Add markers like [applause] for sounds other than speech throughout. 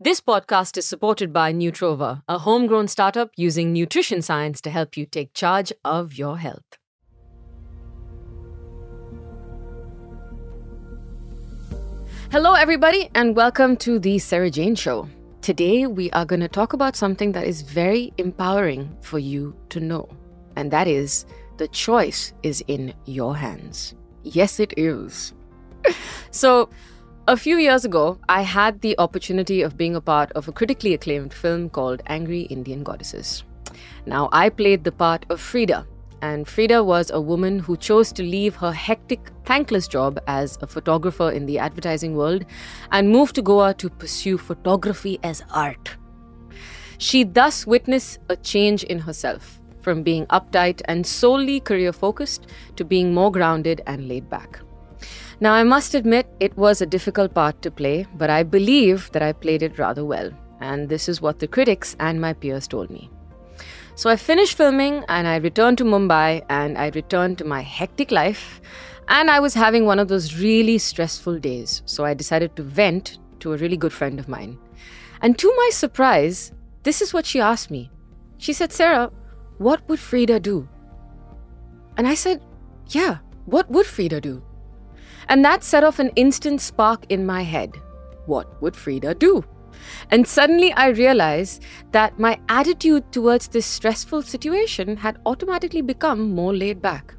This podcast is supported by Nutrova, a homegrown startup using nutrition science to help you take charge of your health. Hello, everybody, and welcome to the Sarah Jane Show. Today, we are going to talk about something that is very empowering for you to know, and that is the choice is in your hands. Yes, it is. [laughs] so, a few years ago, I had the opportunity of being a part of a critically acclaimed film called Angry Indian Goddesses. Now, I played the part of Frida, and Frida was a woman who chose to leave her hectic, thankless job as a photographer in the advertising world and move to Goa to pursue photography as art. She thus witnessed a change in herself from being uptight and solely career focused to being more grounded and laid back. Now, I must admit, it was a difficult part to play, but I believe that I played it rather well, and this is what the critics and my peers told me. So I finished filming and I returned to Mumbai and I returned to my hectic life. And I was having one of those really stressful days. So I decided to vent to a really good friend of mine. And to my surprise, this is what she asked me. She said, Sarah, what would Frida do? And I said, Yeah, what would Frida do? And that set off an instant spark in my head. What would Frida do? And suddenly I realized that my attitude towards this stressful situation had automatically become more laid back.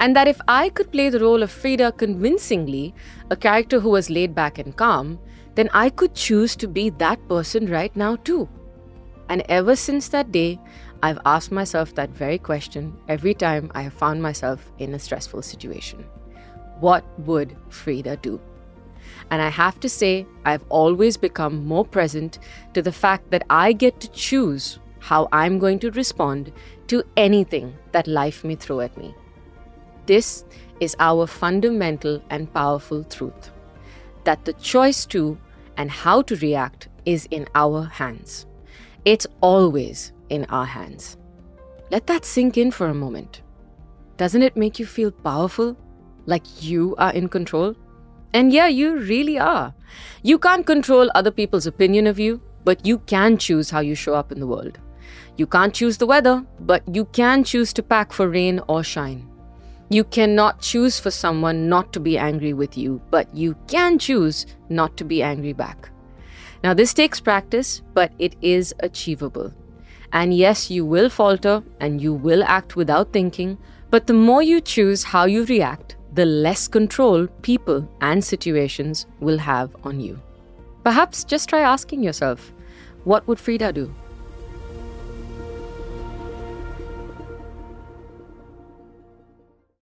And that if I could play the role of Frida convincingly, a character who was laid back and calm, then I could choose to be that person right now too. And ever since that day, I've asked myself that very question every time I have found myself in a stressful situation. What would Frida do? And I have to say, I've always become more present to the fact that I get to choose how I'm going to respond to anything that life may throw at me. This is our fundamental and powerful truth that the choice to and how to react is in our hands. It's always in our hands. Let that sink in for a moment. Doesn't it make you feel powerful like you are in control. And yeah, you really are. You can't control other people's opinion of you, but you can choose how you show up in the world. You can't choose the weather, but you can choose to pack for rain or shine. You cannot choose for someone not to be angry with you, but you can choose not to be angry back. Now, this takes practice, but it is achievable. And yes, you will falter and you will act without thinking, but the more you choose how you react, the less control people and situations will have on you. Perhaps just try asking yourself, what would Frida do?